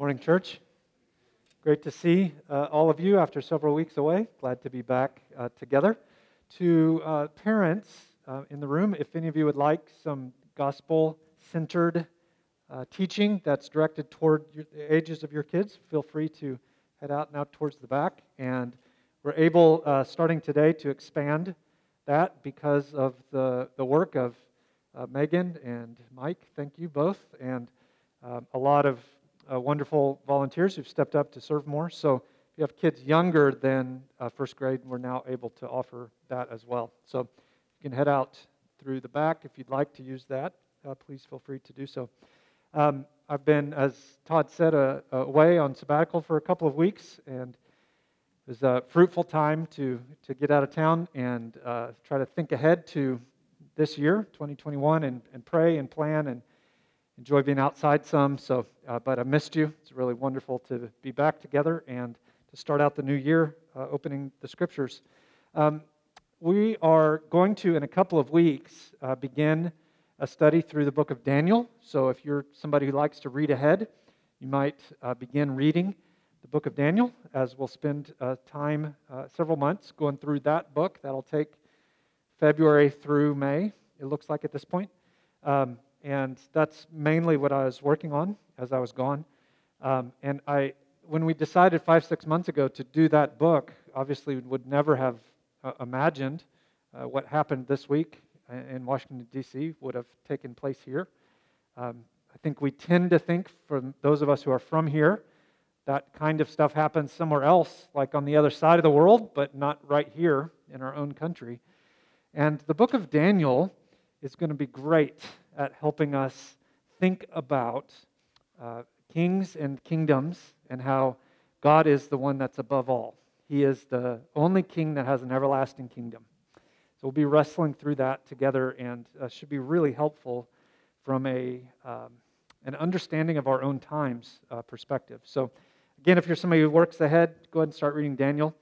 Morning, church. Great to see uh, all of you after several weeks away. Glad to be back uh, together. To uh, parents uh, in the room, if any of you would like some gospel centered uh, teaching that's directed toward your, the ages of your kids, feel free to head out now towards the back. And we're able, uh, starting today, to expand that because of the, the work of Megan and Mike. Thank you both. And um, a lot of uh, wonderful volunteers who've stepped up to serve more. So if you have kids younger than uh, first grade, we're now able to offer that as well. So you can head out through the back if you'd like to use that. Uh, please feel free to do so. Um, I've been, as Todd said, uh, away on sabbatical for a couple of weeks, and it was a fruitful time to, to get out of town and uh, try to think ahead to this year, 2021, and, and pray and plan and enjoy being outside some. So, uh, but I missed you. It's really wonderful to be back together and to start out the new year uh, opening the scriptures. Um, we are going to, in a couple of weeks, uh, begin a study through the book of Daniel. So, if you're somebody who likes to read ahead, you might uh, begin reading the book of Daniel as we'll spend uh, time, uh, several months, going through that book. That'll take February through May, it looks like at this point. Um, and that's mainly what I was working on as I was gone. Um, and I, when we decided five, six months ago to do that book, obviously would never have uh, imagined uh, what happened this week in Washington, D.C. would have taken place here. Um, I think we tend to think, for those of us who are from here, that kind of stuff happens somewhere else, like on the other side of the world, but not right here in our own country. And the book of Daniel is going to be great at helping us think about uh, kings and kingdoms and how God is the one that's above all. He is the only king that has an everlasting kingdom. So we'll be wrestling through that together and uh, should be really helpful from a, um, an understanding of our own times uh, perspective. So, again, if you're somebody who works ahead, go ahead and start reading Daniel.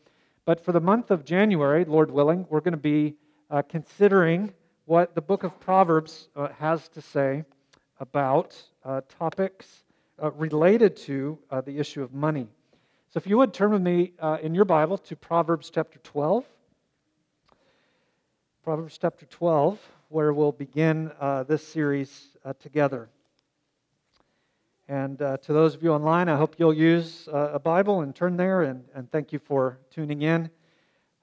But for the month of January, Lord willing, we're going to be uh, considering what the book of Proverbs uh, has to say about uh, topics uh, related to uh, the issue of money. So, if you would turn with me uh, in your Bible to Proverbs chapter 12. Proverbs chapter 12, where we'll begin uh, this series together. And to those of you online, I hope you'll use a Bible and turn there, and, and thank you for tuning in.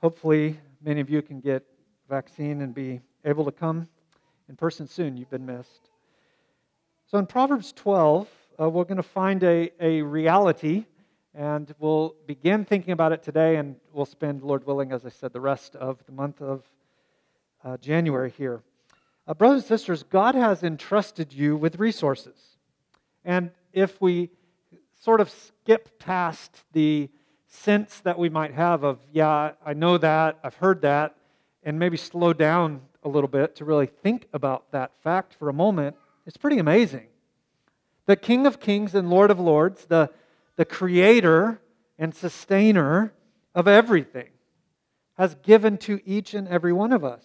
Hopefully, many of you can get vaccine and be able to come in person soon. You've been missed. So in Proverbs 12, uh, we're going to find a, a reality, and we'll begin thinking about it today, and we'll spend, Lord willing, as I said, the rest of the month of uh, January here. Uh, brothers and sisters, God has entrusted you with resources. And if we sort of skip past the sense that we might have of, yeah, I know that, I've heard that, and maybe slow down a little bit to really think about that fact for a moment, it's pretty amazing. The King of Kings and Lord of Lords, the, the creator and sustainer of everything, has given to each and every one of us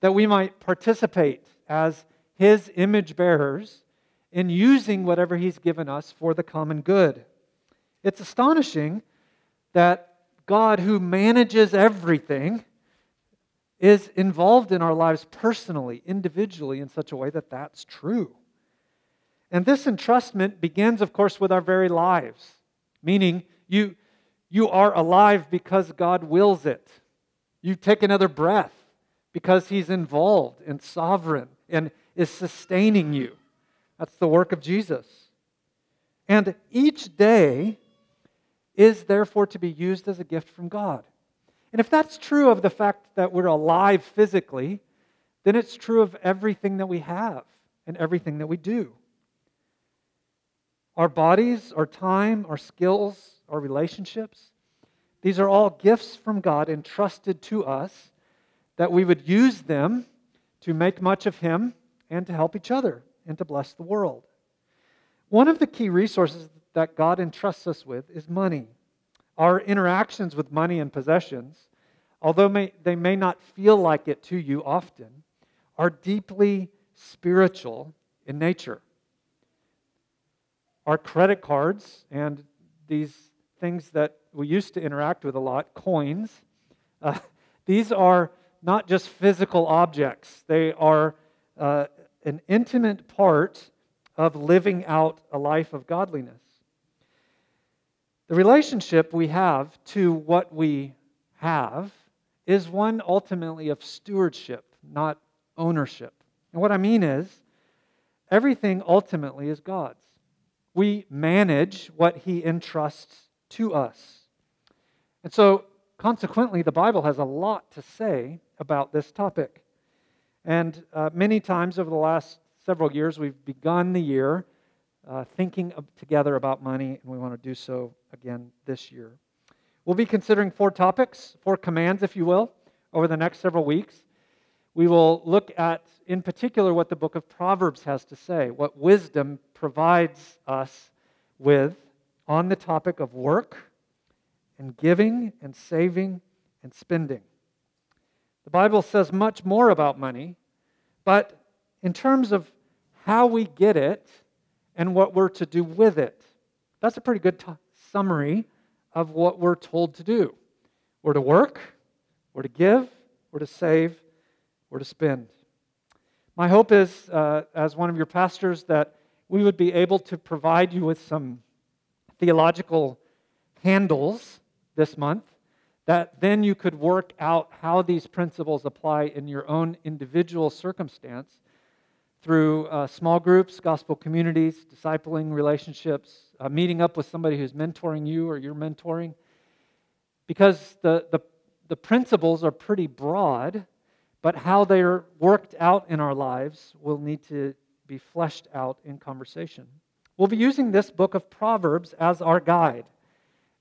that we might participate as his image bearers in using whatever he's given us for the common good. It's astonishing that God, who manages everything, is involved in our lives personally, individually, in such a way that that's true. And this entrustment begins, of course, with our very lives, meaning you, you are alive because God wills it. You take another breath because He's involved and sovereign and is sustaining you. That's the work of Jesus. And each day is therefore to be used as a gift from God. And if that's true of the fact that we're alive physically, then it's true of everything that we have and everything that we do. Our bodies, our time, our skills, our relationships, these are all gifts from God entrusted to us that we would use them to make much of Him and to help each other and to bless the world. One of the key resources that God entrusts us with is money. Our interactions with money and possessions, although may, they may not feel like it to you often, are deeply spiritual in nature. our credit cards and these things that we used to interact with a lot, coins, uh, these are not just physical objects, they are uh, an intimate part of living out a life of godliness. The relationship we have to what we have is one ultimately of stewardship, not ownership. And what I mean is, everything ultimately is God's. We manage what He entrusts to us. And so, consequently, the Bible has a lot to say about this topic. And uh, many times over the last several years, we've begun the year uh, thinking together about money, and we want to do so again this year. We'll be considering four topics, four commands, if you will, over the next several weeks. We will look at, in particular, what the book of Proverbs has to say, what wisdom provides us with on the topic of work and giving and saving and spending. The Bible says much more about money, but in terms of how we get it and what we're to do with it, that's a pretty good t- summary of what we're told to do. We're to work, we're to give, we're to save, we're to spend. My hope is, uh, as one of your pastors, that we would be able to provide you with some theological handles this month that then you could work out how these principles apply in your own individual circumstance through uh, small groups, gospel communities, discipling relationships, uh, meeting up with somebody who's mentoring you or you're mentoring. Because the, the, the principles are pretty broad, but how they're worked out in our lives will need to be fleshed out in conversation. We'll be using this book of Proverbs as our guide.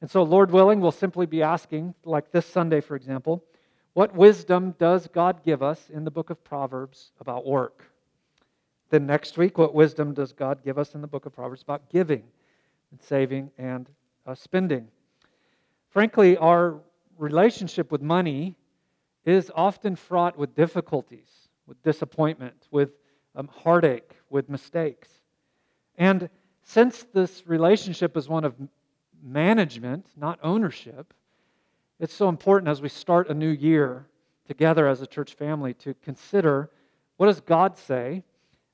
And so, Lord willing, we'll simply be asking, like this Sunday, for example, what wisdom does God give us in the book of Proverbs about work? Then next week, what wisdom does God give us in the book of Proverbs about giving and saving and uh, spending? Frankly, our relationship with money is often fraught with difficulties, with disappointment, with um, heartache, with mistakes. And since this relationship is one of management, not ownership, it's so important as we start a new year together as a church family to consider what does God say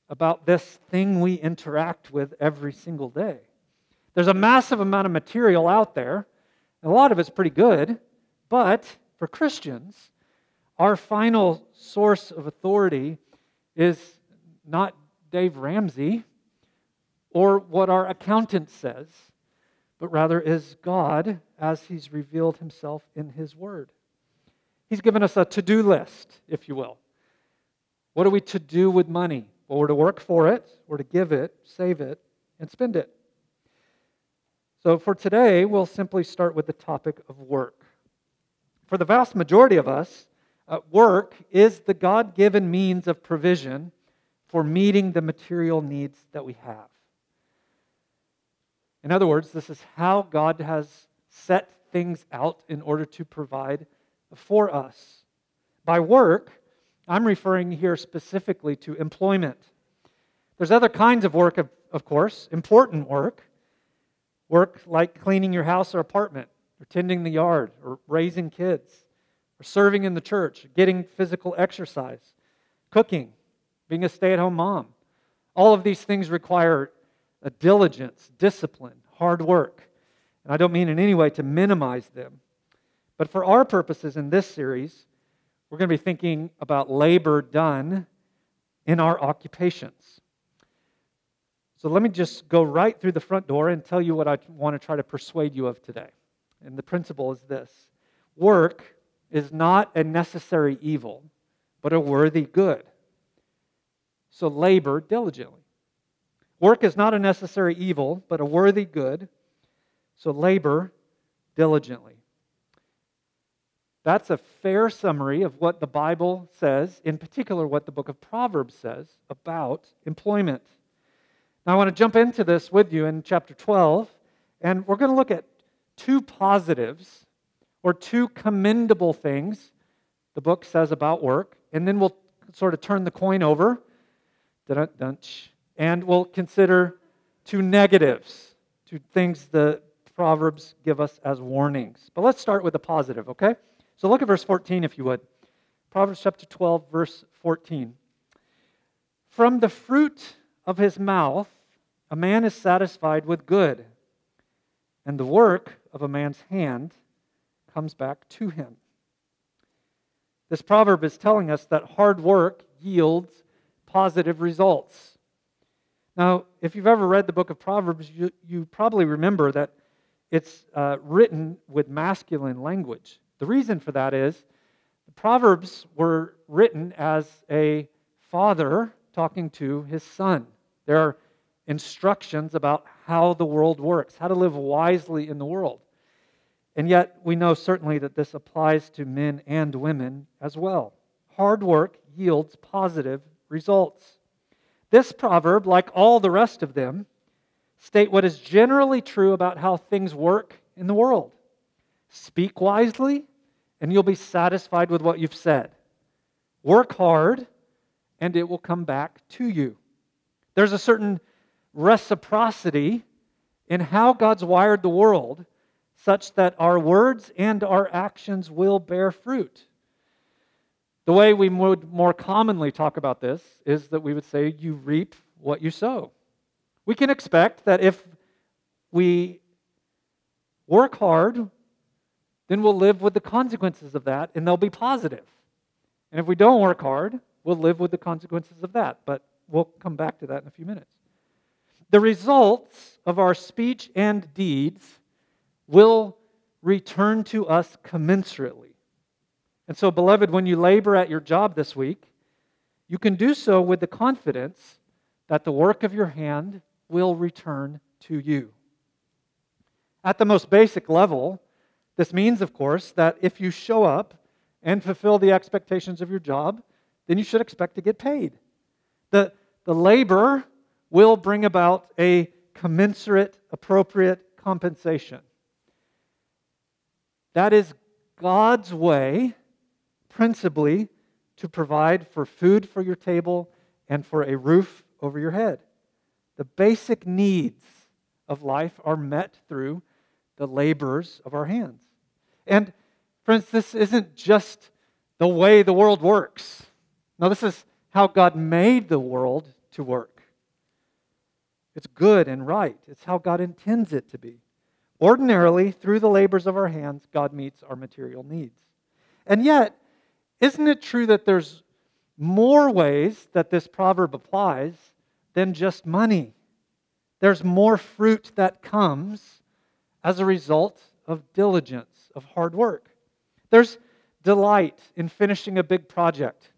about this thing we interact with every single day. There's a massive amount of material out there, and a lot of it's pretty good, but for Christians, our final source of authority is not Dave Ramsey or what our accountant says, but rather is God as He's revealed Himself in His Word. He's given us a to do list, if you will. What are we to do with money? Well, we're to work for it, we're to give it, save it, and spend it. So for today, we'll simply start with the topic of work. For the vast majority of us, uh, work is the God given means of provision for meeting the material needs that we have. In other words, this is how God has set things out in order to provide for us. By work, I'm referring here specifically to employment. There's other kinds of work, of, of course, important work. Work like cleaning your house or apartment, or tending the yard, or raising kids, or serving in the church, getting physical exercise, cooking, being a stay at home mom. All of these things require a diligence, discipline, hard work. And I don't mean in any way to minimize them. But for our purposes in this series, we're going to be thinking about labor done in our occupations. So let me just go right through the front door and tell you what I want to try to persuade you of today. And the principle is this work is not a necessary evil, but a worthy good. So labor diligently. Work is not a necessary evil, but a worthy good. So labor diligently. That's a fair summary of what the Bible says, in particular, what the book of Proverbs says about employment. Now, I want to jump into this with you in chapter 12, and we're going to look at two positives or two commendable things the book says about work, and then we'll sort of turn the coin over, and we'll consider two negatives two things the Proverbs give us as warnings. But let's start with the positive, okay? So look at verse 14 if you would. Proverbs chapter 12, verse 14. From the fruit of his mouth, a man is satisfied with good, and the work of a man's hand comes back to him. This proverb is telling us that hard work yields positive results. Now, if you've ever read the book of Proverbs, you, you probably remember that it's uh, written with masculine language. The reason for that is the Proverbs were written as a father talking to his son. There are instructions about how the world works, how to live wisely in the world. And yet, we know certainly that this applies to men and women as well. Hard work yields positive results. This proverb, like all the rest of them, state what is generally true about how things work in the world. Speak wisely, and you'll be satisfied with what you've said. Work hard, and it will come back to you. There's a certain reciprocity in how God's wired the world such that our words and our actions will bear fruit. The way we would more commonly talk about this is that we would say, You reap what you sow. We can expect that if we work hard, then we'll live with the consequences of that, and they'll be positive. And if we don't work hard, we'll live with the consequences of that. But we'll come back to that in a few minutes. The results of our speech and deeds will return to us commensurately. And so, beloved, when you labor at your job this week, you can do so with the confidence that the work of your hand will return to you. At the most basic level, this means, of course, that if you show up and fulfill the expectations of your job, then you should expect to get paid. The, the labor will bring about a commensurate, appropriate compensation. That is God's way, principally, to provide for food for your table and for a roof over your head. The basic needs of life are met through the labors of our hands. And, friends, this isn't just the way the world works. Now, this is how God made the world to work. It's good and right, it's how God intends it to be. Ordinarily, through the labors of our hands, God meets our material needs. And yet, isn't it true that there's more ways that this proverb applies than just money? There's more fruit that comes as a result of diligence, of hard work. There's delight in finishing a big project.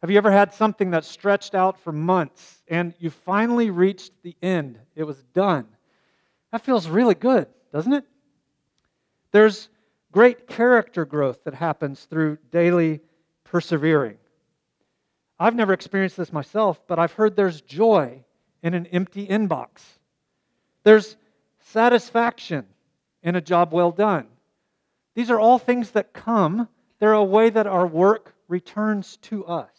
Have you ever had something that stretched out for months and you finally reached the end? It was done. That feels really good, doesn't it? There's great character growth that happens through daily persevering. I've never experienced this myself, but I've heard there's joy in an empty inbox. There's satisfaction in a job well done. These are all things that come. They're a way that our work returns to us.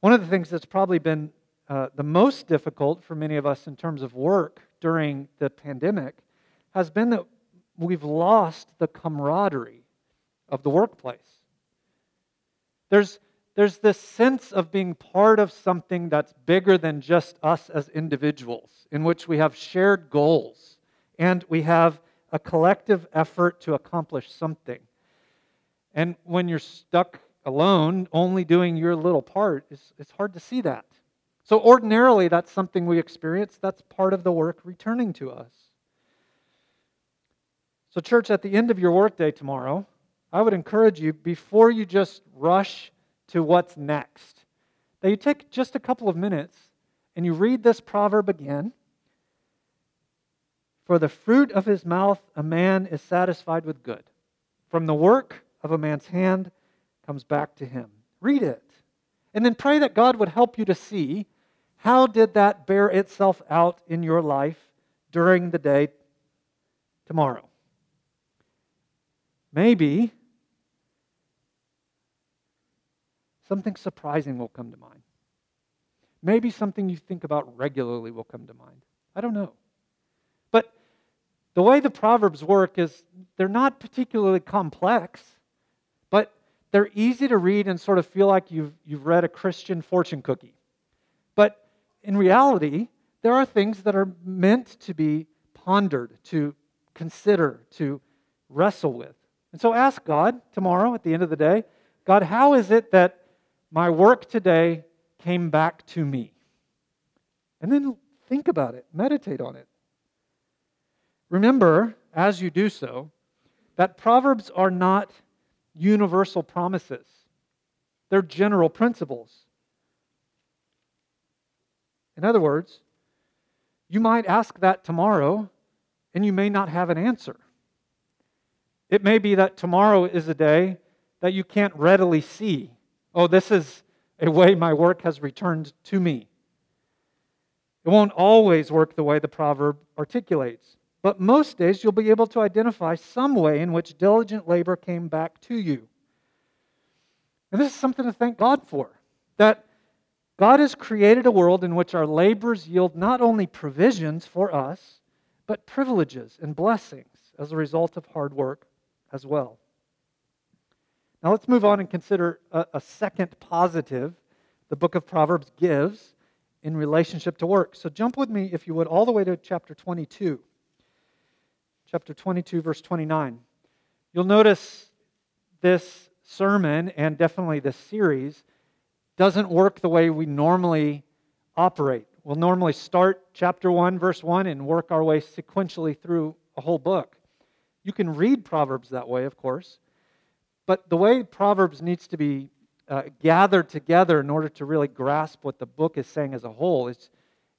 One of the things that's probably been uh, the most difficult for many of us in terms of work during the pandemic has been that we've lost the camaraderie of the workplace. There's, there's this sense of being part of something that's bigger than just us as individuals, in which we have shared goals and we have a collective effort to accomplish something. And when you're stuck alone, only doing your little part, it's, it's hard to see that. So, ordinarily, that's something we experience. That's part of the work returning to us. So, church, at the end of your workday tomorrow, I would encourage you, before you just rush to what's next, that you take just a couple of minutes and you read this proverb again. For the fruit of his mouth, a man is satisfied with good. From the work of a man's hand comes back to him. Read it. And then pray that God would help you to see how did that bear itself out in your life during the day tomorrow? Maybe something surprising will come to mind. Maybe something you think about regularly will come to mind. I don't know. The way the Proverbs work is they're not particularly complex, but they're easy to read and sort of feel like you've, you've read a Christian fortune cookie. But in reality, there are things that are meant to be pondered, to consider, to wrestle with. And so ask God tomorrow at the end of the day God, how is it that my work today came back to me? And then think about it, meditate on it. Remember, as you do so, that Proverbs are not universal promises, they're general principles. In other words, you might ask that tomorrow and you may not have an answer. It may be that tomorrow is a day that you can't readily see. Oh, this is a way my work has returned to me. It won't always work the way the proverb articulates. But most days, you'll be able to identify some way in which diligent labor came back to you. And this is something to thank God for. That God has created a world in which our labors yield not only provisions for us, but privileges and blessings as a result of hard work as well. Now let's move on and consider a, a second positive the book of Proverbs gives in relationship to work. So jump with me, if you would, all the way to chapter 22 chapter 22, verse 29. You'll notice this sermon and definitely this series doesn't work the way we normally operate. We'll normally start chapter 1, verse 1, and work our way sequentially through a whole book. You can read Proverbs that way, of course, but the way Proverbs needs to be uh, gathered together in order to really grasp what the book is saying as a whole is,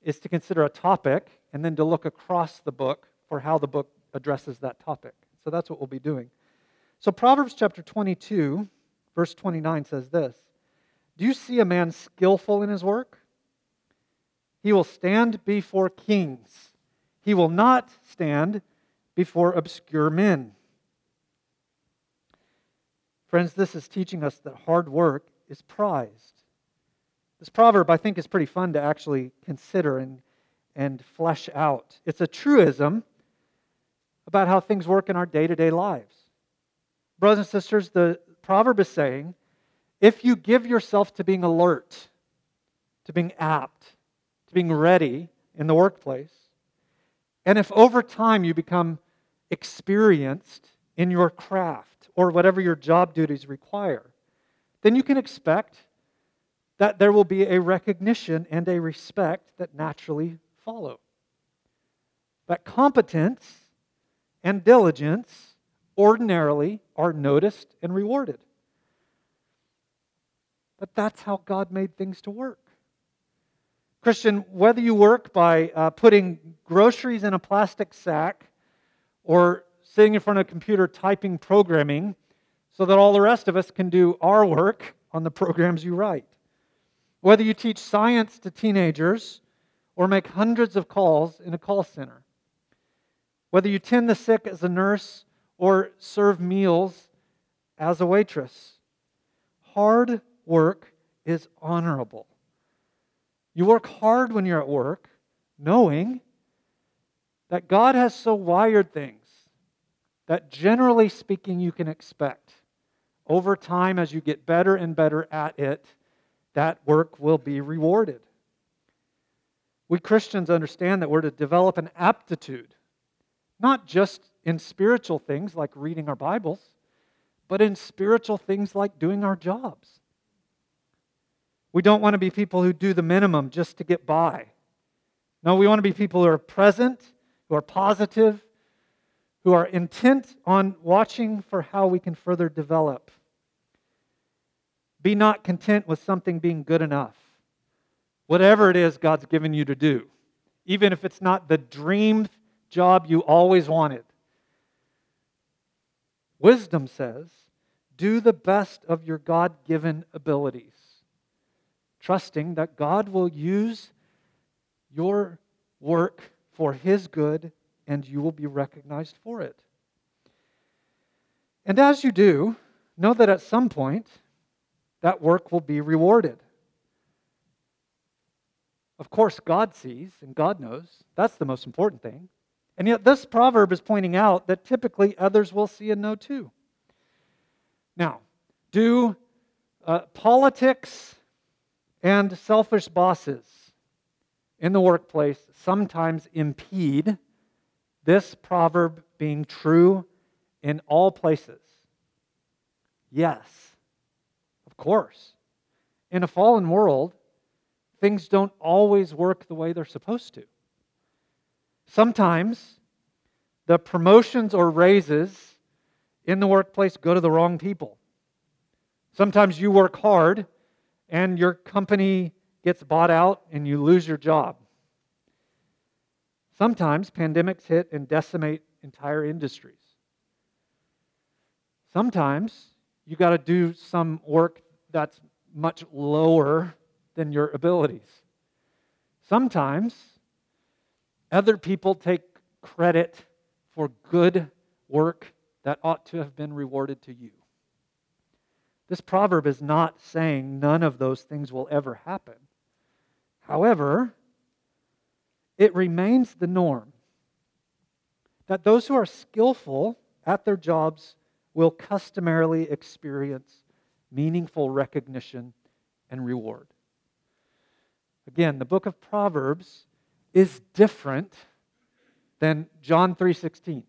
is to consider a topic and then to look across the book for how the book addresses that topic. So that's what we'll be doing. So, Proverbs chapter 22, verse 29 says this Do you see a man skillful in his work? He will stand before kings, he will not stand before obscure men. Friends, this is teaching us that hard work is prized. This proverb, I think, is pretty fun to actually consider and, and flesh out. It's a truism about how things work in our day to day lives. Brothers and sisters, the proverb is saying if you give yourself to being alert, to being apt, to being ready in the workplace, and if over time you become experienced in your craft or whatever your job duties require, then you can expect that there will be a recognition and a respect that naturally follow. That competence and diligence ordinarily are noticed and rewarded. But that's how God made things to work. Christian, whether you work by uh, putting groceries in a plastic sack or sitting in front of a computer typing programming so that all the rest of us can do our work on the programs you write, whether you teach science to teenagers or make hundreds of calls in a call center, whether you tend the sick as a nurse or serve meals as a waitress. Hard work is honorable. You work hard when you're at work, knowing that God has so wired things that generally speaking, you can expect over time as you get better and better at it, that work will be rewarded. We Christians understand that we're to develop an aptitude not just in spiritual things like reading our Bibles, but in spiritual things like doing our jobs. We don't want to be people who do the minimum just to get by. No, we want to be people who are present, who are positive, who are intent on watching for how we can further develop. Be not content with something being good enough. Whatever it is God's given you to do, even if it's not the dream job you always wanted. Wisdom says, do the best of your God given abilities, trusting that God will use your work for His good and you will be recognized for it. And as you do, know that at some point that work will be rewarded. Of course, God sees and God knows. That's the most important thing. And yet, this proverb is pointing out that typically others will see and know too. Now, do uh, politics and selfish bosses in the workplace sometimes impede this proverb being true in all places? Yes, of course. In a fallen world, things don't always work the way they're supposed to. Sometimes the promotions or raises in the workplace go to the wrong people. Sometimes you work hard and your company gets bought out and you lose your job. Sometimes pandemics hit and decimate entire industries. Sometimes you got to do some work that's much lower than your abilities. Sometimes other people take credit for good work that ought to have been rewarded to you. This proverb is not saying none of those things will ever happen. However, it remains the norm that those who are skillful at their jobs will customarily experience meaningful recognition and reward. Again, the book of Proverbs is different than John 3:16.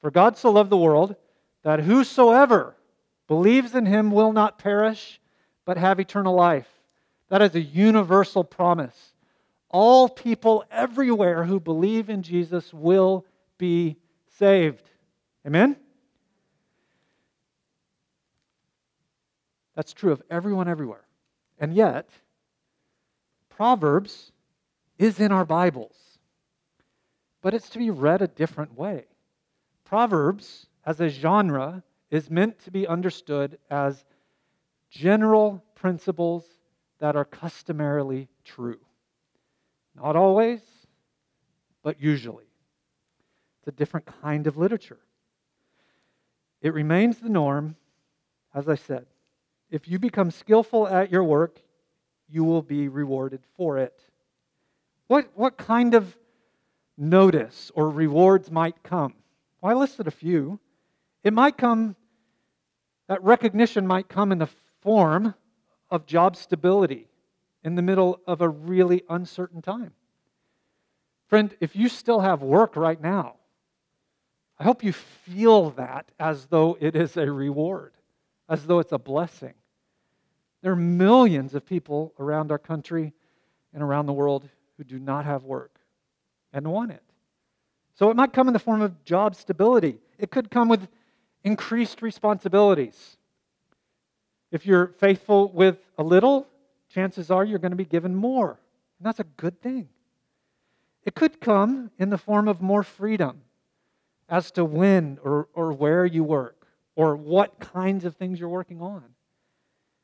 For God so loved the world that whosoever believes in him will not perish, but have eternal life. That is a universal promise. All people everywhere who believe in Jesus will be saved. Amen? That's true of everyone everywhere. And yet, Proverbs is in our Bibles, but it's to be read a different way. Proverbs, as a genre, is meant to be understood as general principles that are customarily true. Not always, but usually. It's a different kind of literature. It remains the norm, as I said. If you become skillful at your work, you will be rewarded for it. What, what kind of notice or rewards might come? Well, I listed a few. It might come, that recognition might come in the form of job stability in the middle of a really uncertain time. Friend, if you still have work right now, I hope you feel that as though it is a reward, as though it's a blessing. There are millions of people around our country and around the world who do not have work and want it. So it might come in the form of job stability. It could come with increased responsibilities. If you're faithful with a little, chances are you're going to be given more. And that's a good thing. It could come in the form of more freedom as to when or, or where you work or what kinds of things you're working on.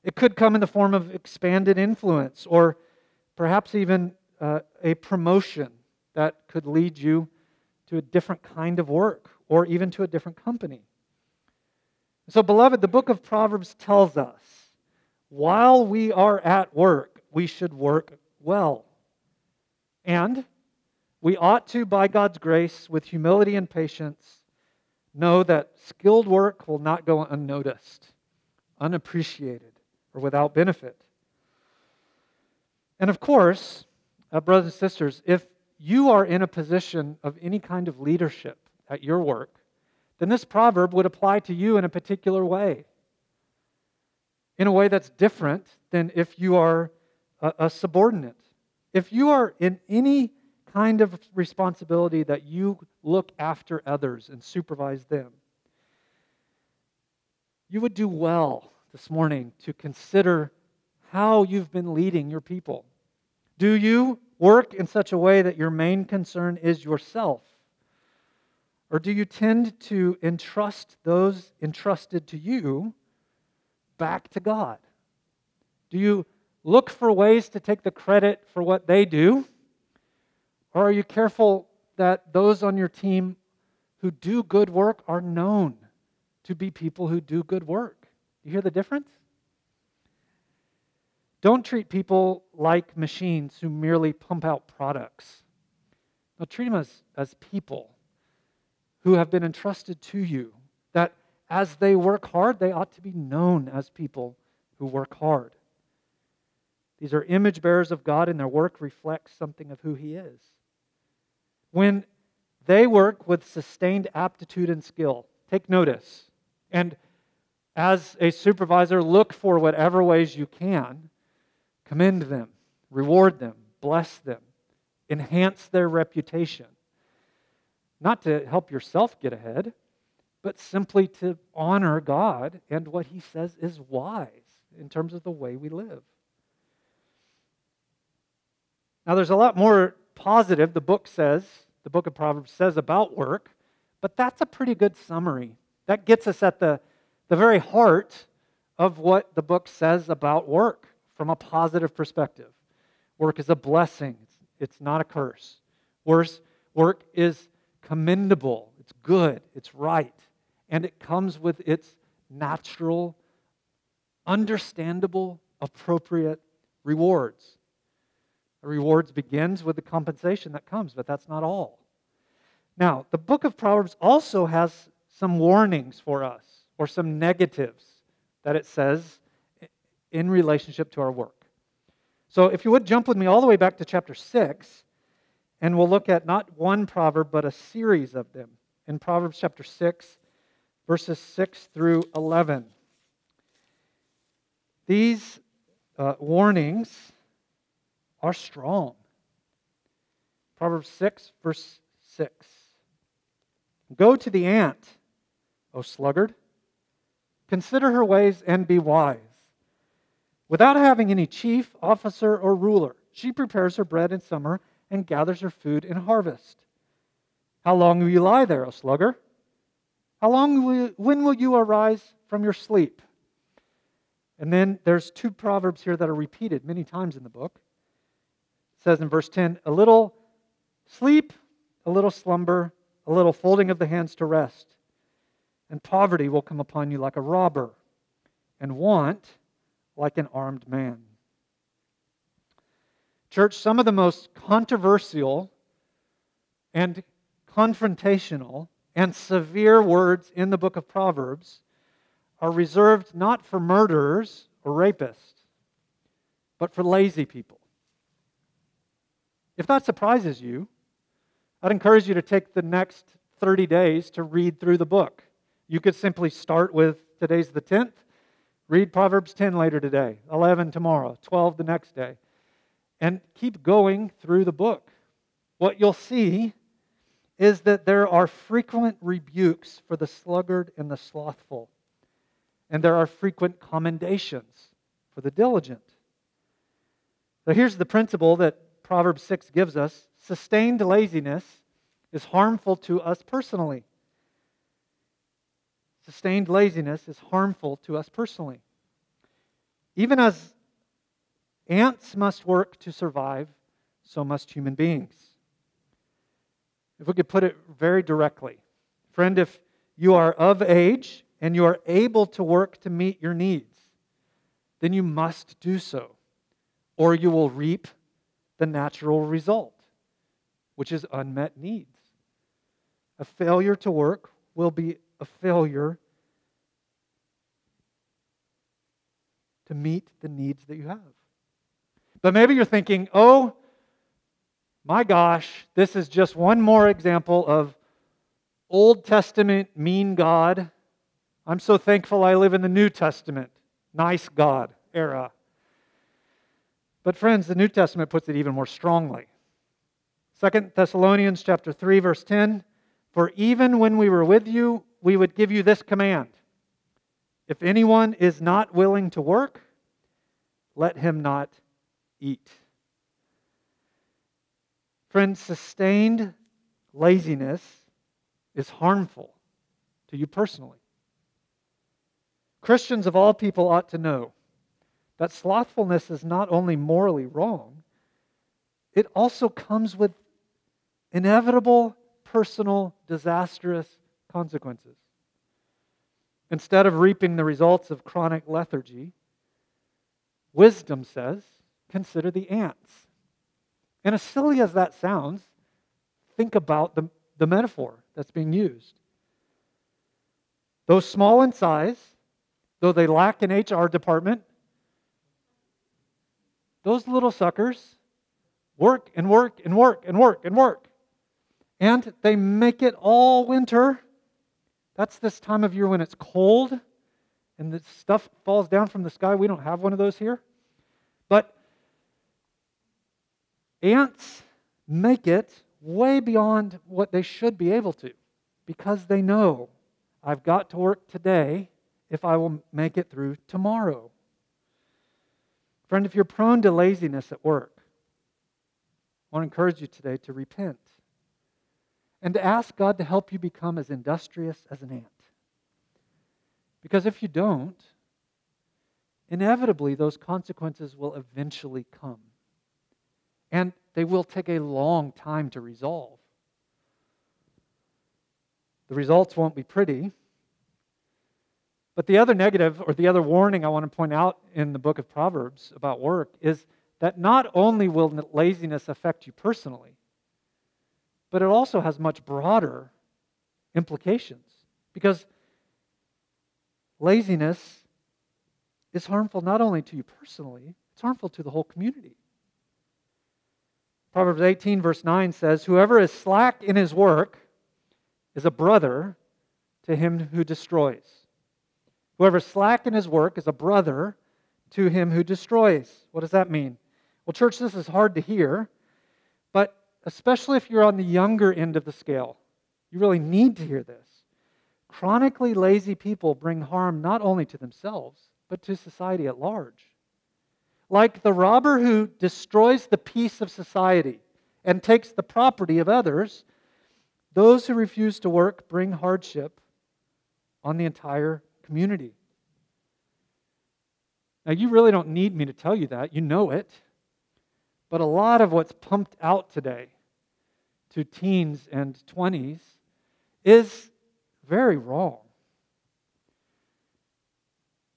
It could come in the form of expanded influence or perhaps even uh, a promotion that could lead you to a different kind of work or even to a different company. So, beloved, the book of Proverbs tells us while we are at work, we should work well. And we ought to, by God's grace, with humility and patience, know that skilled work will not go unnoticed, unappreciated, or without benefit. And of course, uh, brothers and sisters, if you are in a position of any kind of leadership at your work, then this proverb would apply to you in a particular way. In a way that's different than if you are a, a subordinate. If you are in any kind of responsibility that you look after others and supervise them, you would do well this morning to consider how you've been leading your people. Do you work in such a way that your main concern is yourself? Or do you tend to entrust those entrusted to you back to God? Do you look for ways to take the credit for what they do? Or are you careful that those on your team who do good work are known to be people who do good work? You hear the difference? Don't treat people like machines who merely pump out products. No, treat them as, as people who have been entrusted to you, that as they work hard, they ought to be known as people who work hard. These are image bearers of God, and their work reflects something of who He is. When they work with sustained aptitude and skill, take notice. And as a supervisor, look for whatever ways you can, commend them, reward them, bless them, enhance their reputation. Not to help yourself get ahead, but simply to honor God and what He says is wise in terms of the way we live. Now, there's a lot more positive the book says, the book of Proverbs says about work, but that's a pretty good summary. That gets us at the, the very heart of what the book says about work from a positive perspective. Work is a blessing, it's, it's not a curse. Worse, work is commendable, it's good, it's right, and it comes with its natural, understandable, appropriate rewards. The rewards begins with the compensation that comes, but that's not all. Now, the book of Proverbs also has some warnings for us, or some negatives that it says in relationship to our work. So, if you would jump with me all the way back to chapter 6, and we'll look at not one proverb, but a series of them. In Proverbs chapter 6, verses 6 through 11. These uh, warnings are strong. Proverbs 6, verse 6. Go to the ant, O sluggard. Consider her ways and be wise. Without having any chief, officer, or ruler, she prepares her bread in summer and gathers her food in harvest. How long will you lie there, O sluggard? How long will you, when will you arise from your sleep? And then there's two proverbs here that are repeated many times in the book says in verse 10 a little sleep, a little slumber, a little folding of the hands to rest. And poverty will come upon you like a robber, and want like an armed man. Church, some of the most controversial and confrontational and severe words in the book of Proverbs are reserved not for murderers or rapists, but for lazy people. If that surprises you, I'd encourage you to take the next 30 days to read through the book. You could simply start with today's the 10th, read Proverbs 10 later today, 11 tomorrow, 12 the next day, and keep going through the book. What you'll see is that there are frequent rebukes for the sluggard and the slothful, and there are frequent commendations for the diligent. So here's the principle that Proverbs 6 gives us sustained laziness is harmful to us personally. Sustained laziness is harmful to us personally. Even as ants must work to survive, so must human beings. If we could put it very directly, friend, if you are of age and you are able to work to meet your needs, then you must do so, or you will reap the natural result, which is unmet needs. A failure to work will be a failure to meet the needs that you have. But maybe you're thinking, oh, my gosh, this is just one more example of Old Testament mean God. I'm so thankful I live in the New Testament, nice God era. But friends, the New Testament puts it even more strongly. 2 Thessalonians chapter 3 verse 10, for even when we were with you, we would give you this command. If anyone is not willing to work, let him not eat. Friends, sustained laziness is harmful to you personally. Christians of all people ought to know that slothfulness is not only morally wrong, it also comes with inevitable personal disastrous consequences. Instead of reaping the results of chronic lethargy, wisdom says, consider the ants. And as silly as that sounds, think about the, the metaphor. that's being used. Those small in size, though they lack an HR department, those little suckers work and work and work and work and work. And they make it all winter. That's this time of year when it's cold and the stuff falls down from the sky. We don't have one of those here. But ants make it way beyond what they should be able to because they know I've got to work today if I will make it through tomorrow. Friend, if you're prone to laziness at work, I want to encourage you today to repent and to ask God to help you become as industrious as an ant. Because if you don't, inevitably those consequences will eventually come. And they will take a long time to resolve. The results won't be pretty. But the other negative, or the other warning I want to point out in the book of Proverbs about work is that not only will laziness affect you personally, but it also has much broader implications. Because laziness is harmful not only to you personally, it's harmful to the whole community. Proverbs 18, verse 9 says, Whoever is slack in his work is a brother to him who destroys. Whoever is slack in his work is a brother to him who destroys. What does that mean? Well, church, this is hard to hear, especially if you're on the younger end of the scale, you really need to hear this. Chronically lazy people bring harm not only to themselves, but to society at large. Like the robber who destroys the peace of society and takes the property of others, those who refuse to work bring hardship on the entire community. Now, you really don't need me to tell you that. You know it. But a lot of what's pumped out today to teens and 20s is very wrong.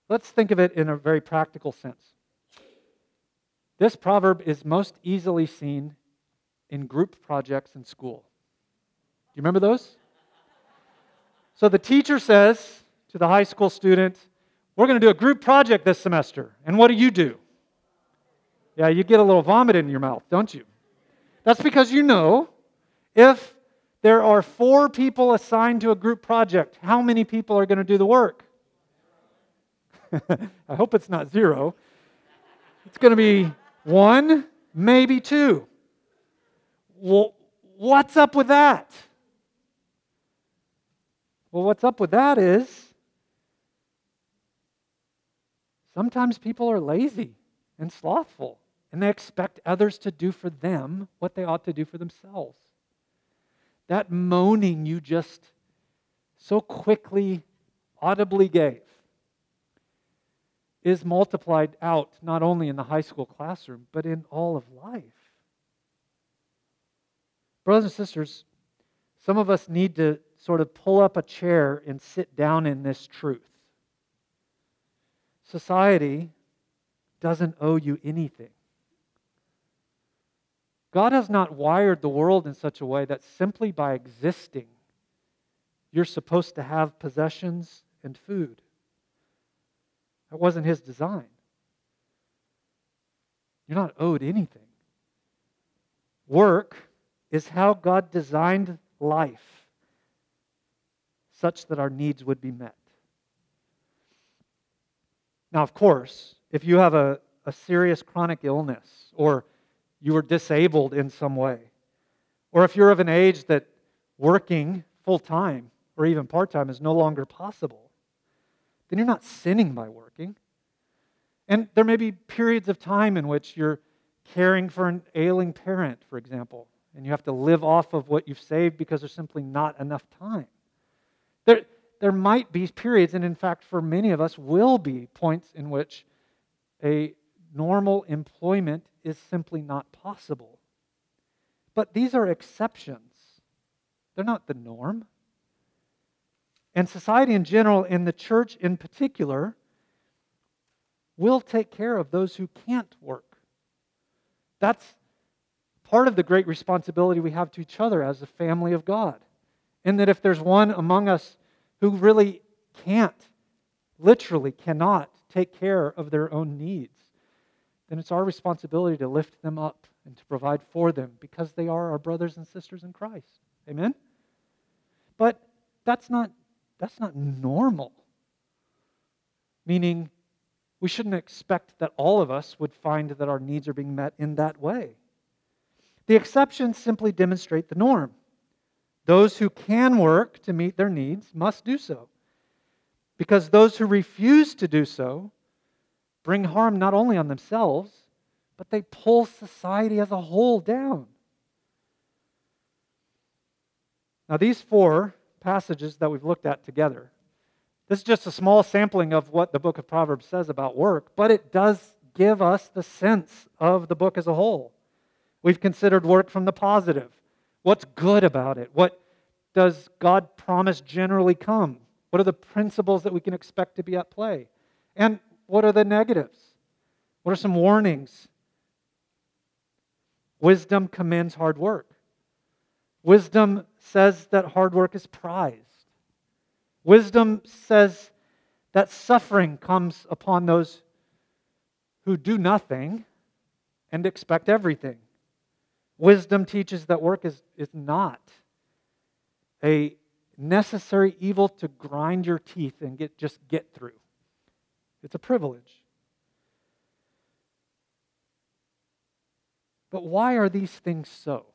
Let's think of it in a very practical sense. This proverb is most easily seen in group projects in school. Do you remember those? So the teacher says to the high school student, We're going to do a group project this semester. And what do you do? Yeah, you get a little vomit in your mouth, don't you? That's because you know if there are four people assigned to a group project, how many people are going to do the work? I hope it's not zero. It's going to be one, maybe two. Well, what's up with that? Well, what's up with that is sometimes people are lazy and slothful, and they expect others to do for them what they ought to do for themselves that moaning you just so quickly, audibly gave is multiplied out not only in the high school classroom, but in all of life. Brothers and sisters, some of us need to sort of pull up a chair and sit down in this truth. Society doesn't owe you anything. God has not wired the world in such a way that simply by existing, you're supposed to have possessions and food. That wasn't His design. You're not owed anything. Work is how God designed life such that our needs would be met. Now, of course, if you have a, a serious chronic illness or you are disabled in some way. Or if you're of an age that working full time or even part time is no longer possible, then you're not sinning by working. And there may be periods of time in which you're caring for an ailing parent, for example, and you have to live off of what you've saved because there's simply not enough time. There, there might be periods, and in fact, for many of us, will be points in which a normal employment is simply not possible. But these are exceptions, they're not the norm. And society in general, and the church in particular, will take care of those who can't work. That's part of the great responsibility we have to each other as a family of God. And that if there's one among us who really can't, literally cannot take care of their own needs, then it's our responsibility to lift them up and to provide for them because they are our brothers and sisters in Christ. Amen? But that's not, that's not normal. Meaning, we shouldn't expect that all of us would find that our needs are being met in that way. The exceptions simply demonstrate the norm. Those who can work to meet their needs must do so. Because those who refuse to do so bring harm not only on themselves, but they pull society as a whole down. Now, these four passages that we've looked at together, this is just a small sampling of what the book of Proverbs says about work, but it does give us the sense of the book as a whole. We've considered work from the positive. What's good about it? What does God promise generally come? What are the principles that we can expect to be at play? And what are the negatives? What are some warnings? Wisdom commends hard work. Wisdom says that hard work is prized. Wisdom says that suffering comes upon those who do nothing and expect everything. Wisdom teaches that work is, is not a necessary evil to grind your teeth and get, just get through. It's a privilege. But why are these things so?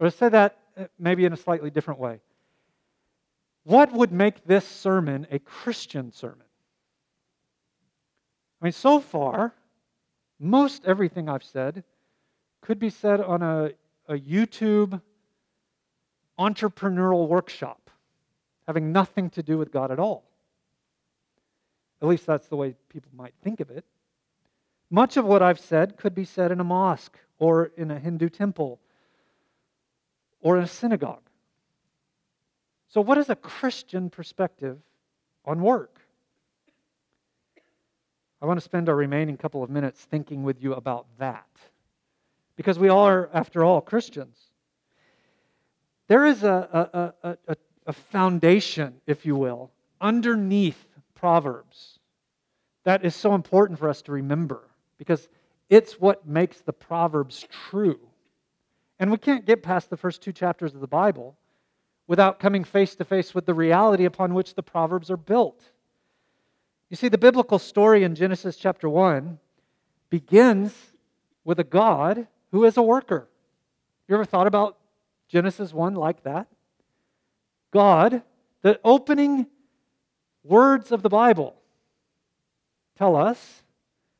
Or to say that uh, maybe in a slightly different way. What would make this sermon a Christian sermon? I mean, so far, most everything I've said could be said on a, a YouTube entrepreneurial workshop, having nothing to do with God at all. At least that's the way people might think of it. Much of what I've said could be said in a mosque or in a Hindu temple or in a synagogue. So, what is a Christian perspective on work? I want to spend our remaining couple of minutes thinking with you about that. Because we are, after all, Christians. There is a, a, a, a foundation, if you will, underneath Proverbs that is so important for us to remember because it's what makes the Proverbs true. And we can't get past the first two chapters of the Bible without coming face to face with the reality upon which the Proverbs are built. You see, the biblical story in Genesis chapter 1 begins with a God who is a worker. You ever thought about Genesis 1 like that? God, the opening words of the Bible tell us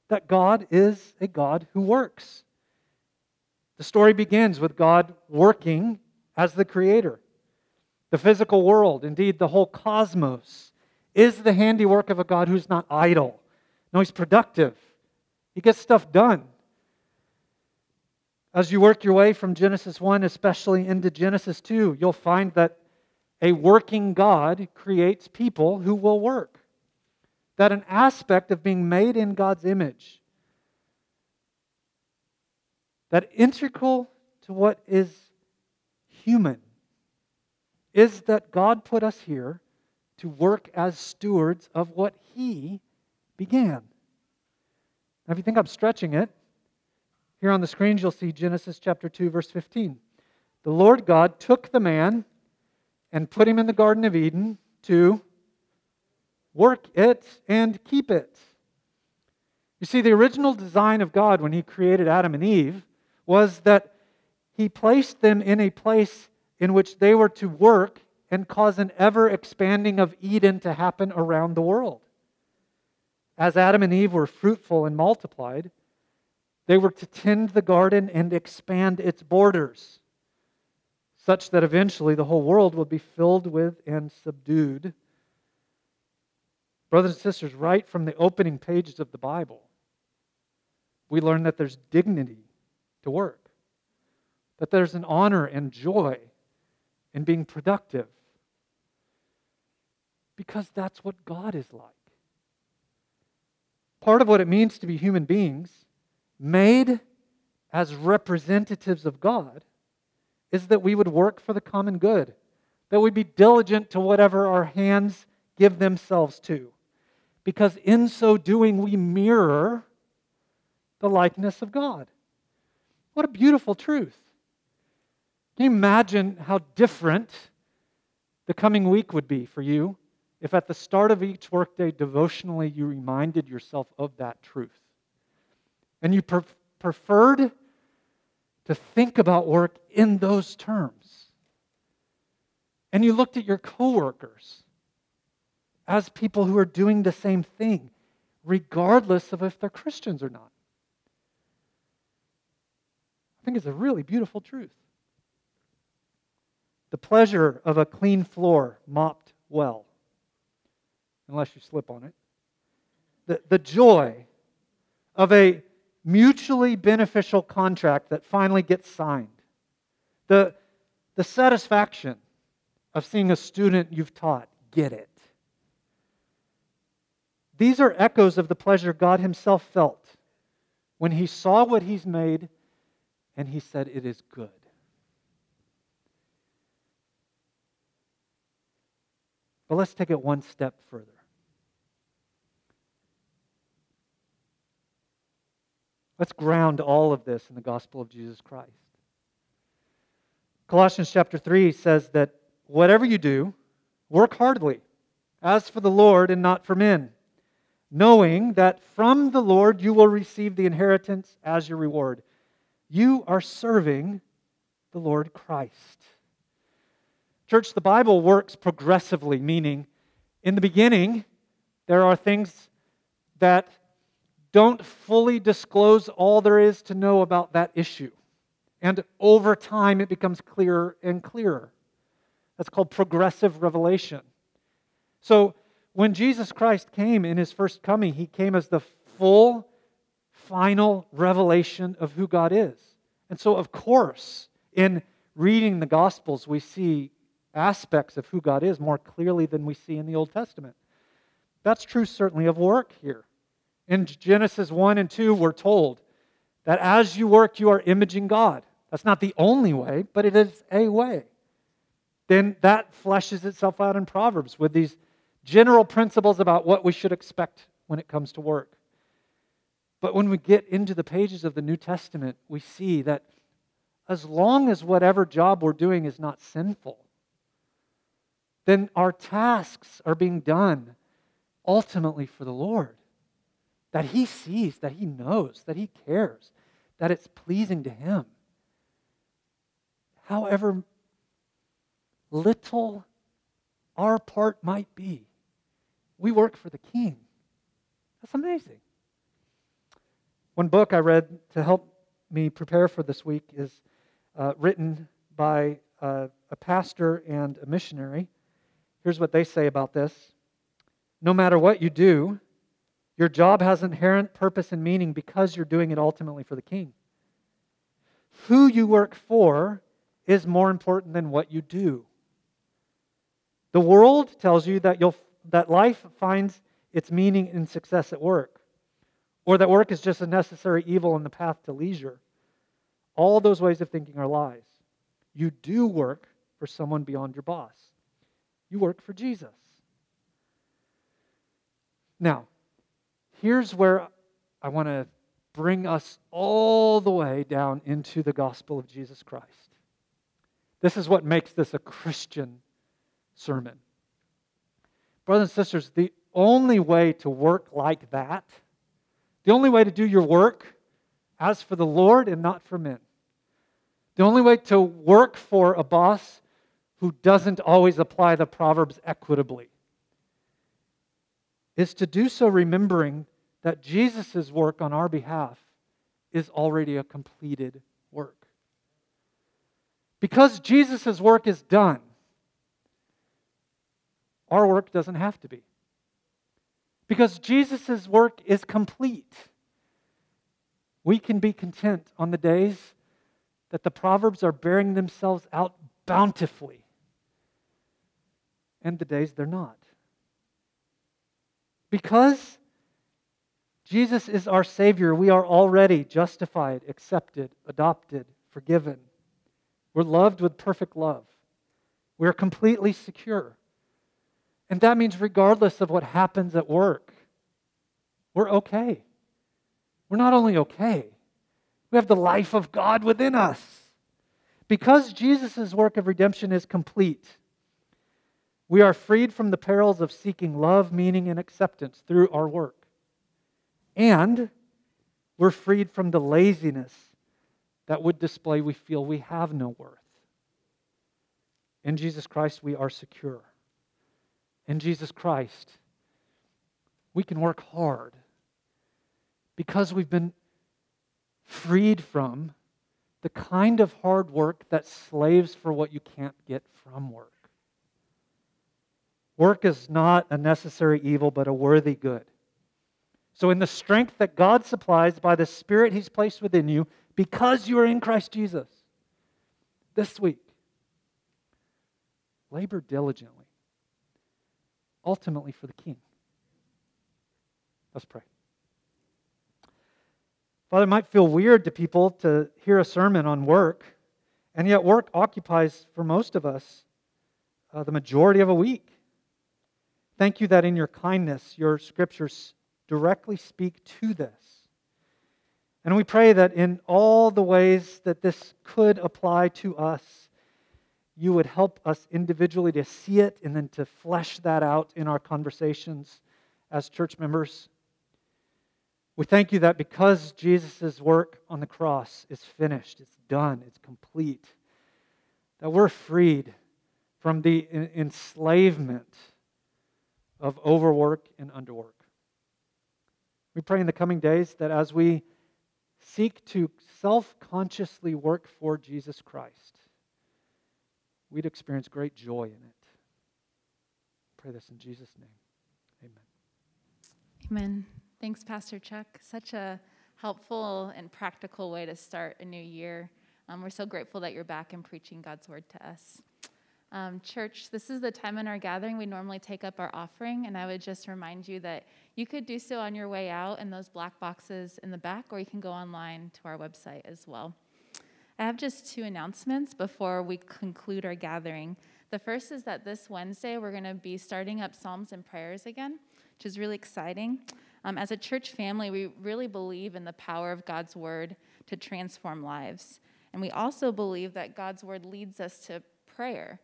that God is a God who works. The story begins with God working as the creator. The physical world, indeed the whole cosmos, is the handiwork of a God who's not idle. No, he's productive. He gets stuff done. As you work your way from Genesis 1, especially into Genesis 2, you'll find that a working God creates people who will work. That an aspect of being made in God's image, that integral to what is human, is that God put us here to work as stewards of what He began. Now, if you think I'm stretching it, here on the screens you'll see Genesis chapter 2, verse 15. The Lord God took the man and put him in the Garden of Eden to work it and keep it. You see, the original design of God when He created Adam and Eve was that He placed them in a place in which they were to work and cause an ever expanding of Eden to happen around the world. As Adam and Eve were fruitful and multiplied, they were to tend the garden and expand its borders, such that eventually the whole world will be filled with and subdued. Brothers and sisters, right from the opening pages of the Bible, we learn that there's dignity to work, that there's an honor and joy in being productive, because that's what God is like. Part of what it means to be human beings, made as representatives of God, is that we would work for the common good, that we'd be diligent to whatever our hands give themselves to. Because in so doing, we mirror the likeness of God. What a beautiful truth. Can you imagine how different the coming week would be for you if at the start of each workday devotionally you reminded yourself of that truth? And you pre- preferred to think about work in those terms. And you looked at your coworkers as people who are doing the same thing, regardless of if they're Christians or not. I think it's a really beautiful truth. The pleasure of a clean floor mopped well, unless you slip on it. The, the joy of a mutually beneficial contract that finally gets signed. The, the satisfaction of seeing a student you've taught get it. These are echoes of the pleasure God Himself felt when He saw what He's made and He said, It is good. But let's take it one step further. Let's ground all of this in the gospel of Jesus Christ. Colossians chapter 3 says that whatever you do, work heartily, as for the Lord and not for men, knowing that from the Lord you will receive the inheritance as your reward. You are serving the Lord Christ. Church, the Bible works progressively, meaning in the beginning, there are things that don't fully disclose all there is to know about that issue. And over time, it becomes clearer and clearer. That's called progressive revelation. So, when Jesus Christ came in his first coming, he came as the full, final revelation of who God is. And so, of course, in reading the Gospels, we see aspects of who God is more clearly than we see in the Old Testament. That's true, certainly, of work here. In Genesis 1 and 2, we're told that as you work, you are imaging God. That's not the only way, but it is a way. Then that fleshes itself out in Proverbs with these general principles about what we should expect when it comes to work. But when we get into the pages of the New Testament, we see that as long as whatever job we're doing is not sinful, then our tasks are being done ultimately for the Lord. That He sees, that He knows, that He cares, that it's pleasing to Him. However little our part might be, we work for the King. That's amazing. One book I read to help me prepare for this week is uh, written by uh, a pastor and a missionary Here's what they say about this No matter what you do, your job has inherent purpose and meaning because you're doing it ultimately for the king. Who you work for is more important than what you do. The world tells you that, you'll, that life finds its meaning in success at work, or that work is just a necessary evil in the path to leisure. All those ways of thinking are lies. You do work for someone beyond your boss. You work for Jesus. Now, here's where I want to bring us all the way down into the gospel of Jesus Christ. This is what makes this a Christian sermon. Brothers and sisters, the only way to work like that, the only way to do your work as for the Lord and not for men, the only way to work for a boss who doesn't always apply the Proverbs equitably is to do so remembering that Jesus' work on our behalf is already a completed work. Because Jesus' work is done, our work doesn't have to be. Because Jesus' work is complete, we can be content on the days that the Proverbs are bearing themselves out bountifully and the days they're not. Because Jesus is our Savior, we are already justified, accepted, adopted, forgiven. We're loved with perfect love. We're completely secure. And that means, regardless of what happens at work, we're okay. We're not only okay, we have the life of God within us. Because Jesus' work of redemption is complete, we are freed from the perils of seeking love, meaning, and acceptance through our work. And we're freed from the laziness that would display we feel we have no worth. In Jesus Christ, we are secure. In Jesus Christ, we can work hard because we've been freed from the kind of hard work that slaves for what you can't get from work. Work is not a necessary evil, but a worthy good. So, in the strength that God supplies by the Spirit He's placed within you, because you are in Christ Jesus, this week, labor diligently, ultimately for the King. Let's pray. Father, it might feel weird to people to hear a sermon on work, and yet work occupies for most of us uh, the majority of a week. Thank you that in your kindness, your scriptures directly speak to this. And we pray that in all the ways that this could apply to us, you would help us individually to see it and then to flesh that out in our conversations as church members. We thank you that because Jesus' work on the cross is finished, it's done, it's complete, that we're freed from the enslavement of overwork and underwork. We pray in the coming days that as we seek to self consciously work for Jesus Christ, we'd experience great joy in it. Pray this in Jesus' name. Amen. Amen. Thanks, Pastor Chuck. Such a helpful and practical way to start a new year. Um, we're so grateful that you're back and preaching God's word to us. Um, church, this is the time in our gathering we normally take up our offering, and I would just remind you that you could do so on your way out in those black boxes in the back, or you can go online to our website as well. I have just two announcements before we conclude our gathering. The first is that this Wednesday we're going to be starting up Psalms and Prayers again, which is really exciting. Um, as a church family, we really believe in the power of God's Word to transform lives. And we also believe that God's Word leads us to prayer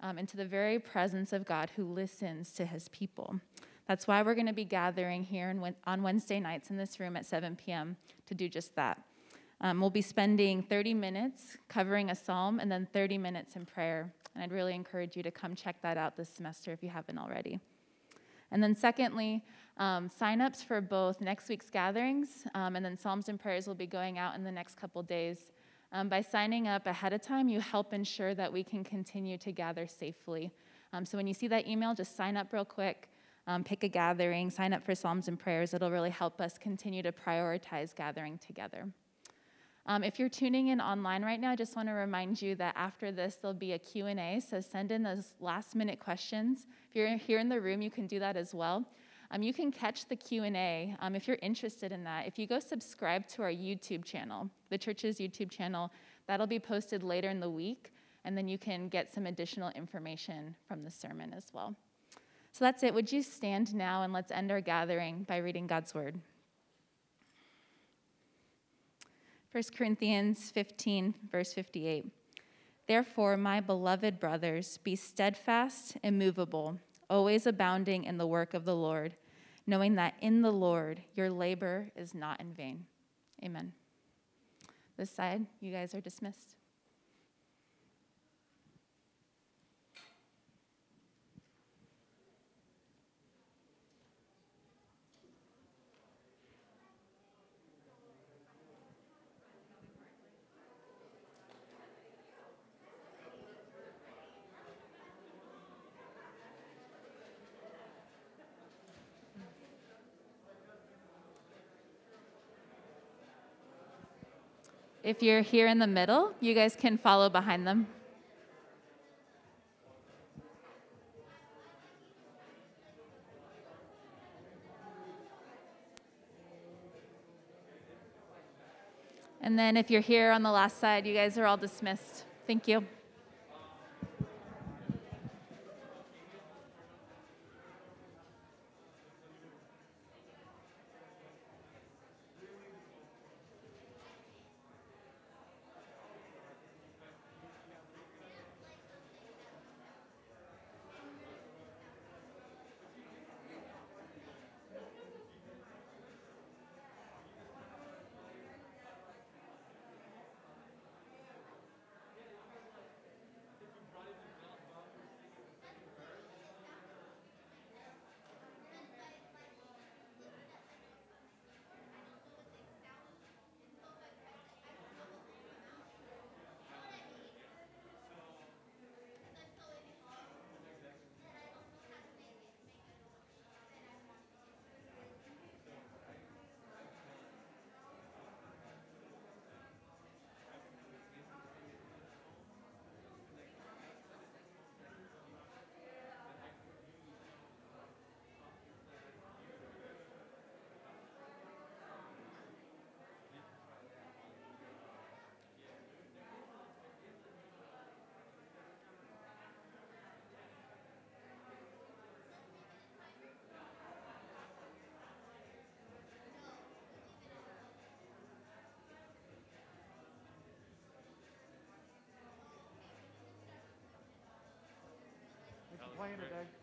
um, into the very presence of God who listens to his people. That's why we're going to be gathering here on Wednesday nights in this room at 7 p.m. to do just that. Um, we'll be spending 30 minutes covering a psalm and then 30 minutes in prayer. And I'd really encourage you to come check that out this semester if you haven't already. And then, secondly, um, signups for both next week's gatherings um, and then Psalms and prayers will be going out in the next couple days. Um, by signing up ahead of time, you help ensure that we can continue to gather safely. Um, so when you see that email, just sign up real quick, um, pick a gathering, sign up for Psalms and prayers. It'll really help us continue to prioritize gathering together. Um, if you're tuning in online right now, I just want to remind you that after this, there'll be a Q&A, so send in those last minute questions. If you're here in the room, you can do that as well. Um, you can catch the q&a um, if you're interested in that if you go subscribe to our youtube channel the church's youtube channel that'll be posted later in the week and then you can get some additional information from the sermon as well. So that's it. Would you stand now and let's end our gathering by reading god's word? 1 corinthians 15 verse 58 therefore my beloved brothers be steadfast immovable always abounding in the work of the Lord, knowing that in the Lord your labor is not in vain. Amen. This side, you guys are dismissed. If you're here in the middle, you guys can follow behind them. And then if you're here on the last side, you guys are all dismissed. Thank you. Thanks for playing today. It was good.